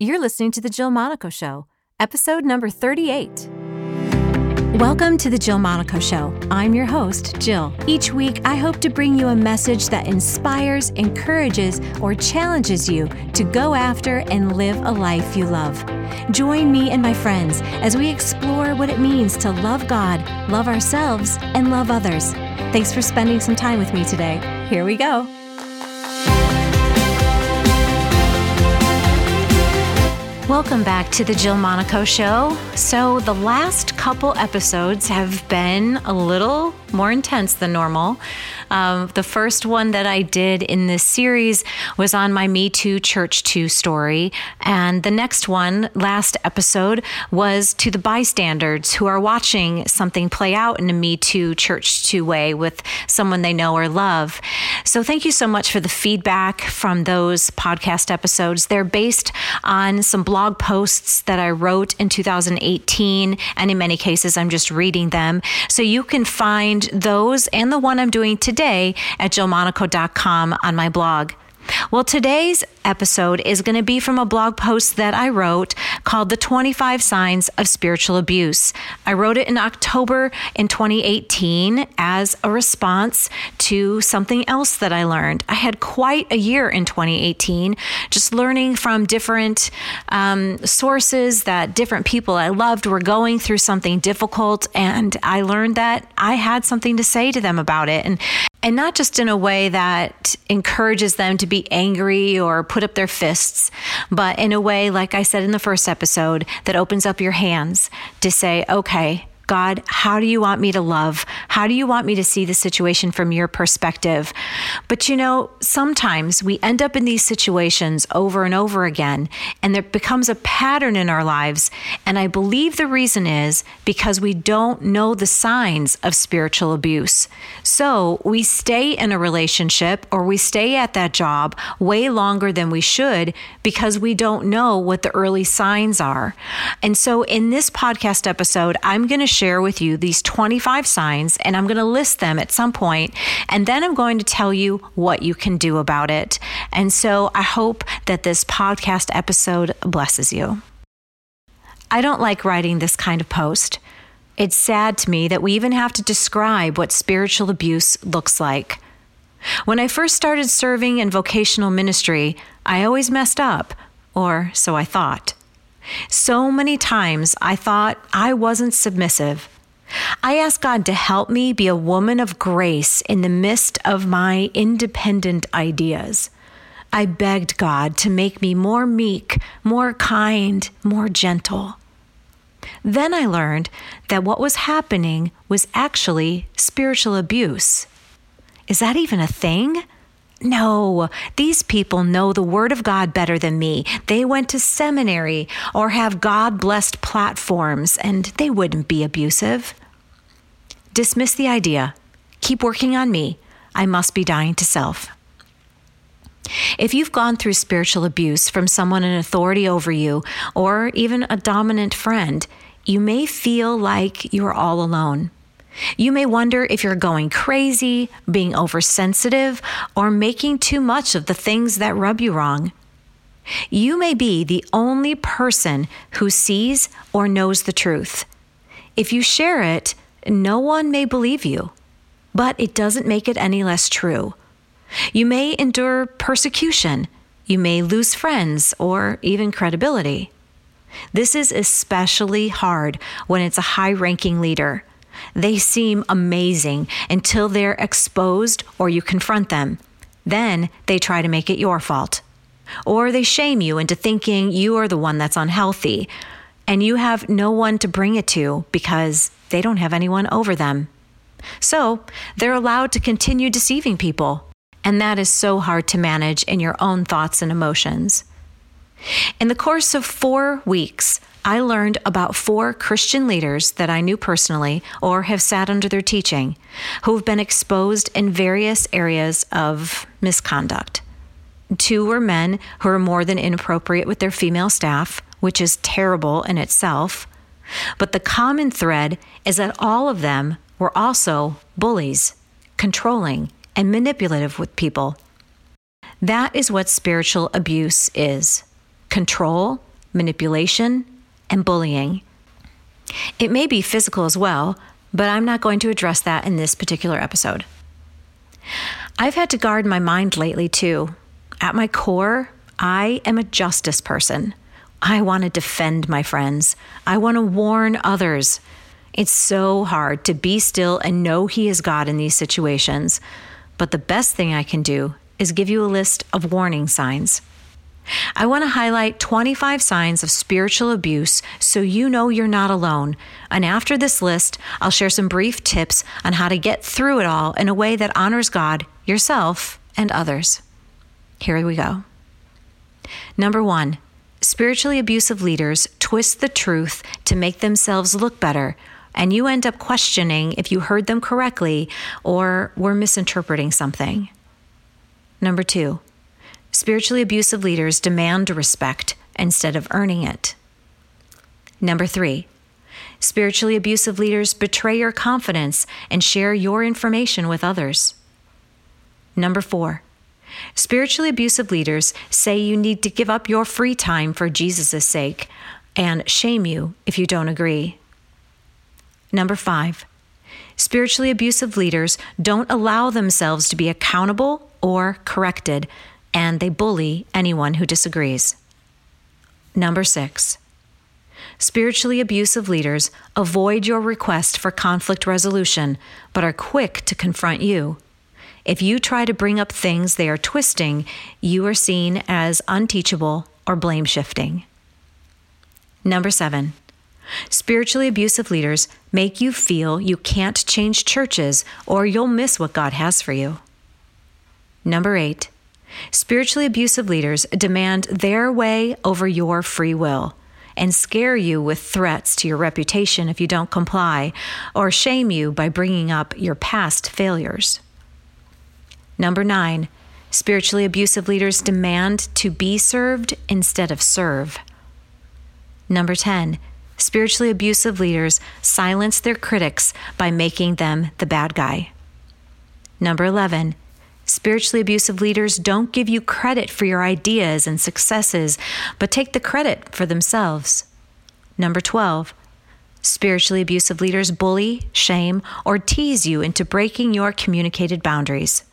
You're listening to The Jill Monaco Show, episode number 38. Welcome to The Jill Monaco Show. I'm your host, Jill. Each week, I hope to bring you a message that inspires, encourages, or challenges you to go after and live a life you love. Join me and my friends as we explore what it means to love God, love ourselves, and love others. Thanks for spending some time with me today. Here we go. Welcome back to the Jill Monaco Show. So, the last couple episodes have been a little more intense than normal. Um, the first one that I did in this series was on my Me Too Church Too story. And the next one, last episode, was to the bystanders who are watching something play out in a Me Too Church Too way with someone they know or love. So thank you so much for the feedback from those podcast episodes. They're based on some blog posts that I wrote in 2018. And in many cases, I'm just reading them. So you can find those and the one I'm doing today at jillmonaco.com on my blog. Well, today's episode is going to be from a blog post that I wrote called The 25 Signs of Spiritual Abuse. I wrote it in October in 2018 as a response to something else that I learned. I had quite a year in 2018 just learning from different um, sources that different people I loved were going through something difficult. And I learned that I had something to say to them about it. And and not just in a way that encourages them to be angry or put up their fists, but in a way, like I said in the first episode, that opens up your hands to say, okay, God, how do you want me to love? How do you want me to see the situation from your perspective? But you know, sometimes we end up in these situations over and over again, and there becomes a pattern in our lives. And I believe the reason is because we don't know the signs of spiritual abuse. So we stay in a relationship or we stay at that job way longer than we should because we don't know what the early signs are. And so in this podcast episode, I'm going to share with you these 25 signs, and I'm going to list them at some point, and then I'm going to tell you what you can do about it. And so I hope that this podcast episode blesses you. I don't like writing this kind of post. It's sad to me that we even have to describe what spiritual abuse looks like. When I first started serving in vocational ministry, I always messed up, or so I thought. So many times I thought I wasn't submissive. I asked God to help me be a woman of grace in the midst of my independent ideas. I begged God to make me more meek, more kind, more gentle. Then I learned that what was happening was actually spiritual abuse. Is that even a thing? No, these people know the Word of God better than me. They went to seminary or have God blessed platforms, and they wouldn't be abusive. Dismiss the idea. Keep working on me. I must be dying to self. If you've gone through spiritual abuse from someone in authority over you, or even a dominant friend, you may feel like you're all alone. You may wonder if you're going crazy, being oversensitive, or making too much of the things that rub you wrong. You may be the only person who sees or knows the truth. If you share it, no one may believe you, but it doesn't make it any less true. You may endure persecution. You may lose friends or even credibility. This is especially hard when it's a high ranking leader they seem amazing until they're exposed or you confront them. Then they try to make it your fault. Or they shame you into thinking you are the one that's unhealthy and you have no one to bring it to because they don't have anyone over them. So they're allowed to continue deceiving people. And that is so hard to manage in your own thoughts and emotions. In the course of four weeks, I learned about four Christian leaders that I knew personally or have sat under their teaching who have been exposed in various areas of misconduct. Two were men who are more than inappropriate with their female staff, which is terrible in itself. But the common thread is that all of them were also bullies, controlling, and manipulative with people. That is what spiritual abuse is control, manipulation, and bullying. It may be physical as well, but I'm not going to address that in this particular episode. I've had to guard my mind lately too. At my core, I am a justice person. I want to defend my friends. I want to warn others. It's so hard to be still and know He is God in these situations. But the best thing I can do is give you a list of warning signs. I want to highlight 25 signs of spiritual abuse so you know you're not alone. And after this list, I'll share some brief tips on how to get through it all in a way that honors God, yourself, and others. Here we go. Number one, spiritually abusive leaders twist the truth to make themselves look better, and you end up questioning if you heard them correctly or were misinterpreting something. Number two, spiritually abusive leaders demand respect instead of earning it. Number three, spiritually abusive leaders betray your confidence and share your information with others. Number four, spiritually abusive leaders say you need to give up your free time for Jesus' sake and shame you if you don't agree. Number five, spiritually abusive leaders don't allow themselves to be accountable or corrected, and they bully anyone who disagrees. Number six, spiritually abusive leaders avoid your request for conflict resolution, but are quick to confront you. If you try to bring up things they are twisting, you are seen as unteachable or blame shifting. Number seven, spiritually abusive leaders make you feel you can't change churches or you'll miss what God has for you. Number eight, spiritually abusive leaders demand their way over your free will and scare you with threats to your reputation if you don't comply, or shame you by bringing up your past failures. Number nine, spiritually abusive leaders demand to be served instead of serve. Number 10, spiritually abusive leaders silence their critics by making them the bad guy. Number 11, Spiritually abusive leaders don't give you credit for your ideas and successes, but take the credit for themselves. Number 12. Spiritually abusive leaders bully, shame, or tease you into breaking your communicated boundaries.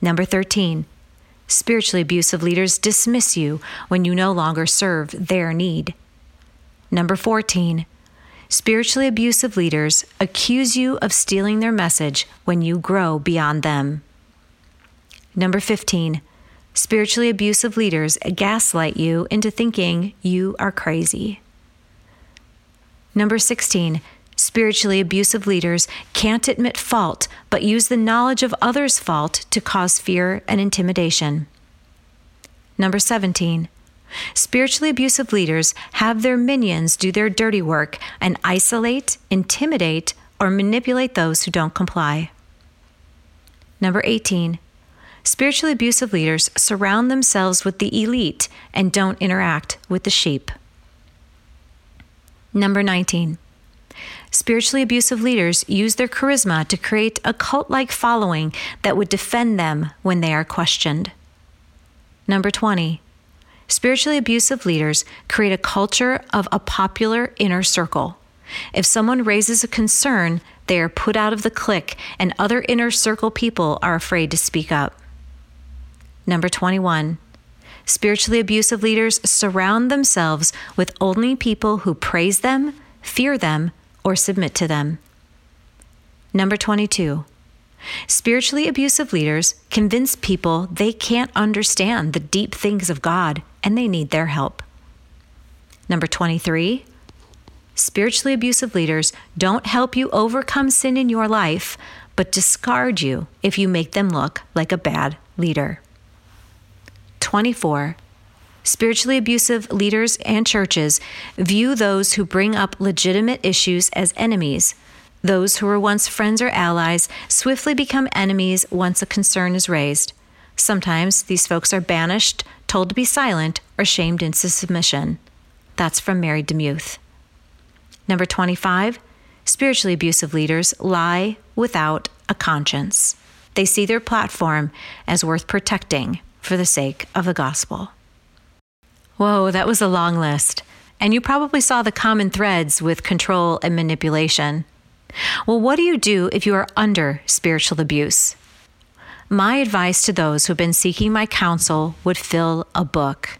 Number 13. Spiritually abusive leaders dismiss you when you no longer serve their need. Number 14. Spiritually abusive leaders accuse you of stealing their message when you grow beyond them. Number 15, spiritually abusive leaders gaslight you into thinking you are crazy. Number 16, spiritually abusive leaders can't admit fault but use the knowledge of others' fault to cause fear and intimidation. Number 17, spiritually abusive leaders have their minions do their dirty work and isolate, intimidate, or manipulate those who don't comply. Number 18, Spiritually abusive leaders surround themselves with the elite and don't interact with the sheep. Number 19. Spiritually abusive leaders use their charisma to create a cult like following that would defend them when they are questioned. Number 20. Spiritually abusive leaders create a culture of a popular inner circle. If someone raises a concern, they are put out of the clique, and other inner circle people are afraid to speak up. Number 21. Spiritually abusive leaders surround themselves with only people who praise them, fear them, or submit to them. Number 22. Spiritually abusive leaders convince people they can't understand the deep things of God and they need their help. Number 23. Spiritually abusive leaders don't help you overcome sin in your life, but discard you if you make them look like a bad leader. 24. Spiritually abusive leaders and churches view those who bring up legitimate issues as enemies. Those who were once friends or allies swiftly become enemies once a concern is raised. Sometimes these folks are banished, told to be silent, or shamed into submission. That's from Mary DeMuth. Number 25. Spiritually abusive leaders lie without a conscience. They see their platform as worth protecting for the sake of the gospel. Whoa, that was a long list. And you probably saw the common threads with control and manipulation. Well, what do you do if you are under spiritual abuse? My advice to those who've been seeking my counsel would fill a book.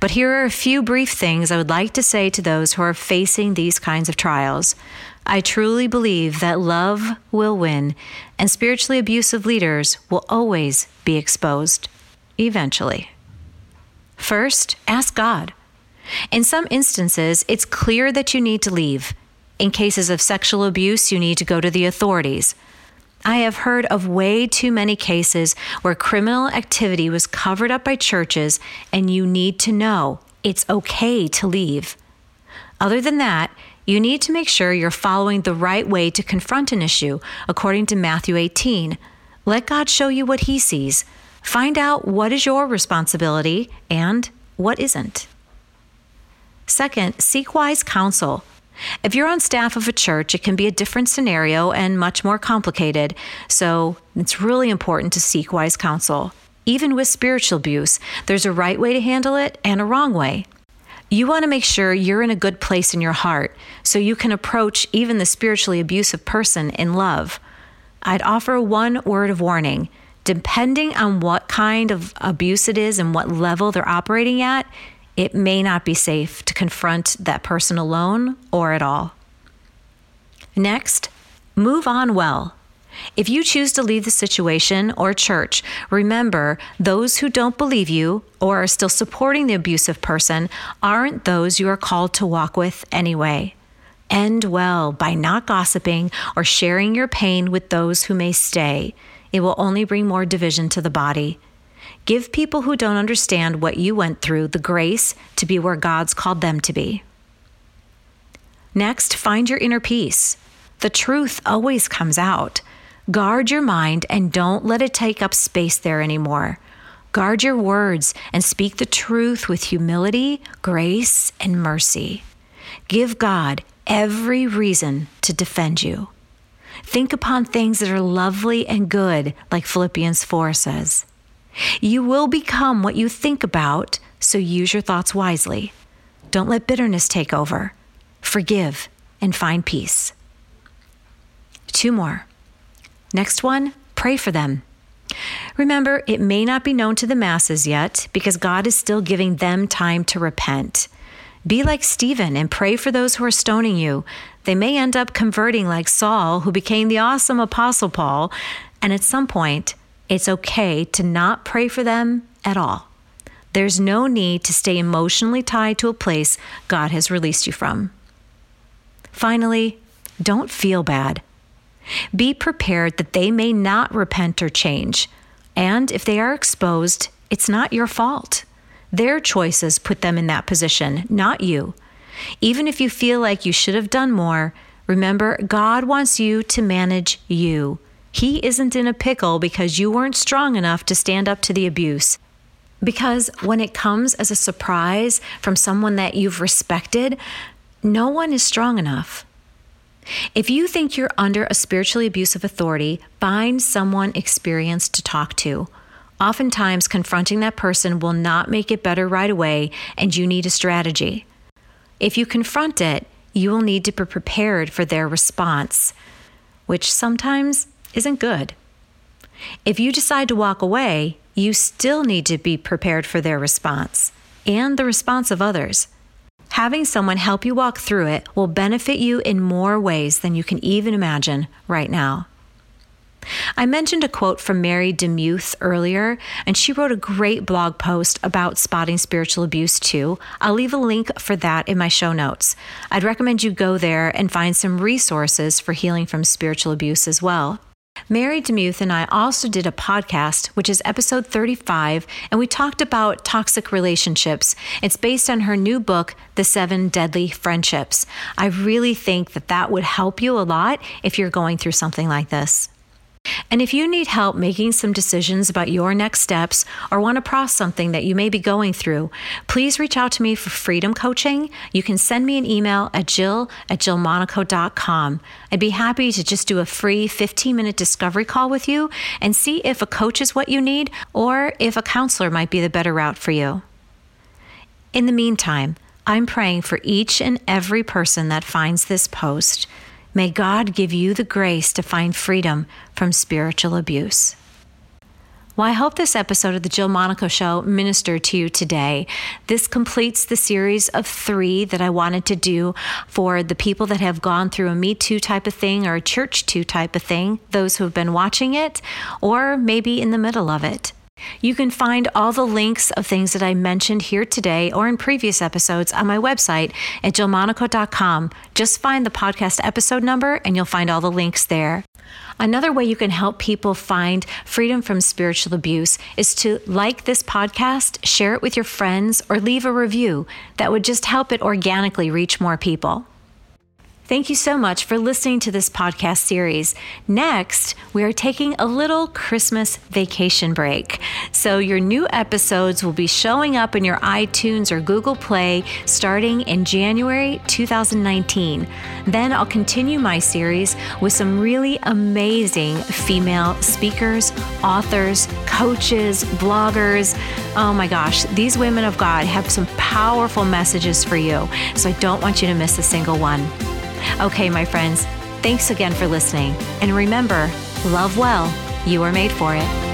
But here are a few brief things I would like to say to those who are facing these kinds of trials. I truly believe that love will win, and spiritually abusive leaders will always be exposed, eventually. First, ask God. In some instances, it's clear that you need to leave. In cases of sexual abuse, you need to go to the authorities. I have heard of way too many cases where criminal activity was covered up by churches, and you need to know it's okay to leave. Other than that, you need to make sure you're following the right way to confront an issue, according to Matthew 18. Let God show you what He sees. Find out what is your responsibility and what isn't. Second, seek wise counsel. If you're on staff of a church, it can be a different scenario and much more complicated. So it's really important to seek wise counsel. Even with spiritual abuse, there's a right way to handle it and a wrong way. You want to make sure you're in a good place in your heart so you can approach even the spiritually abusive person in love. I'd offer one word of warning. Depending on what kind of abuse it is and what level they're operating at, it may not be safe to confront that person alone or at all. Next, move on well. If you choose to leave the situation or church, remember those who don't believe you or are still supporting the abusive person aren't those you are called to walk with anyway. End well by not gossiping or sharing your pain with those who may stay. It will only bring more division to the body. Give people who don't understand what you went through the grace to be where God's called them to be. Next, find your inner peace. The truth always comes out. Guard your mind and don't let it take up space there anymore. Guard your words and speak the truth with humility, grace, and mercy. Give God every reason to defend you. Think upon things that are lovely and good, like Philippians 4 says. You will become what you think about, so use your thoughts wisely. Don't let bitterness take over. Forgive and find peace. Two more. Next one, pray for them. Remember, it may not be known to the masses yet because God is still giving them time to repent. Be like Stephen and pray for those who are stoning you. They may end up converting like Saul, who became the awesome Apostle Paul, and at some point, it's okay to not pray for them at all. There's no need to stay emotionally tied to a place God has released you from. Finally, don't feel bad. Be prepared that they may not repent or change. And if they are exposed, it's not your fault. Their choices put them in that position, not you. Even if you feel like you should have done more, remember God wants you to manage you. He isn't in a pickle because you weren't strong enough to stand up to the abuse. Because when it comes as a surprise from someone that you've respected, no one is strong enough. If you think you're under a spiritually abusive authority, find someone experienced to talk to. Oftentimes, confronting that person will not make it better right away, and you need a strategy. If you confront it, you will need to be prepared for their response, which sometimes isn't good. If you decide to walk away, you still need to be prepared for their response and the response of others. Having someone help you walk through it will benefit you in more ways than you can even imagine right now. I mentioned a quote from Mary DeMuth earlier, and she wrote a great blog post about spotting spiritual abuse too. I'll leave a link for that in my show notes. I'd recommend you go there and find some resources for healing from spiritual abuse as well. Mary DeMuth and I also did a podcast, which is episode 35, and we talked about toxic relationships. It's based on her new book, The Seven Deadly Friendships. I really think that that would help you a lot if you're going through something like this. And if you need help making some decisions about your next steps or want to process something that you may be going through, please reach out to me for freedom coaching. You can send me an email at jill at jillmonaco.com. I'd be happy to just do a free 15 minute discovery call with you and see if a coach is what you need or if a counselor might be the better route for you. In the meantime, I'm praying for each and every person that finds this post. May God give you the grace to find freedom from spiritual abuse. Well, I hope this episode of the Jill Monaco Show ministered to you today. This completes the series of three that I wanted to do for the people that have gone through a Me Too type of thing or a Church Too type of thing, those who have been watching it, or maybe in the middle of it. You can find all the links of things that I mentioned here today or in previous episodes on my website at jillmonaco.com. Just find the podcast episode number and you'll find all the links there. Another way you can help people find freedom from spiritual abuse is to like this podcast, share it with your friends, or leave a review. That would just help it organically reach more people. Thank you so much for listening to this podcast series. Next, we are taking a little Christmas vacation break. So, your new episodes will be showing up in your iTunes or Google Play starting in January 2019. Then, I'll continue my series with some really amazing female speakers, authors, coaches, bloggers. Oh my gosh, these women of God have some powerful messages for you. So, I don't want you to miss a single one. Okay, my friends, thanks again for listening. And remember, love well. You are made for it.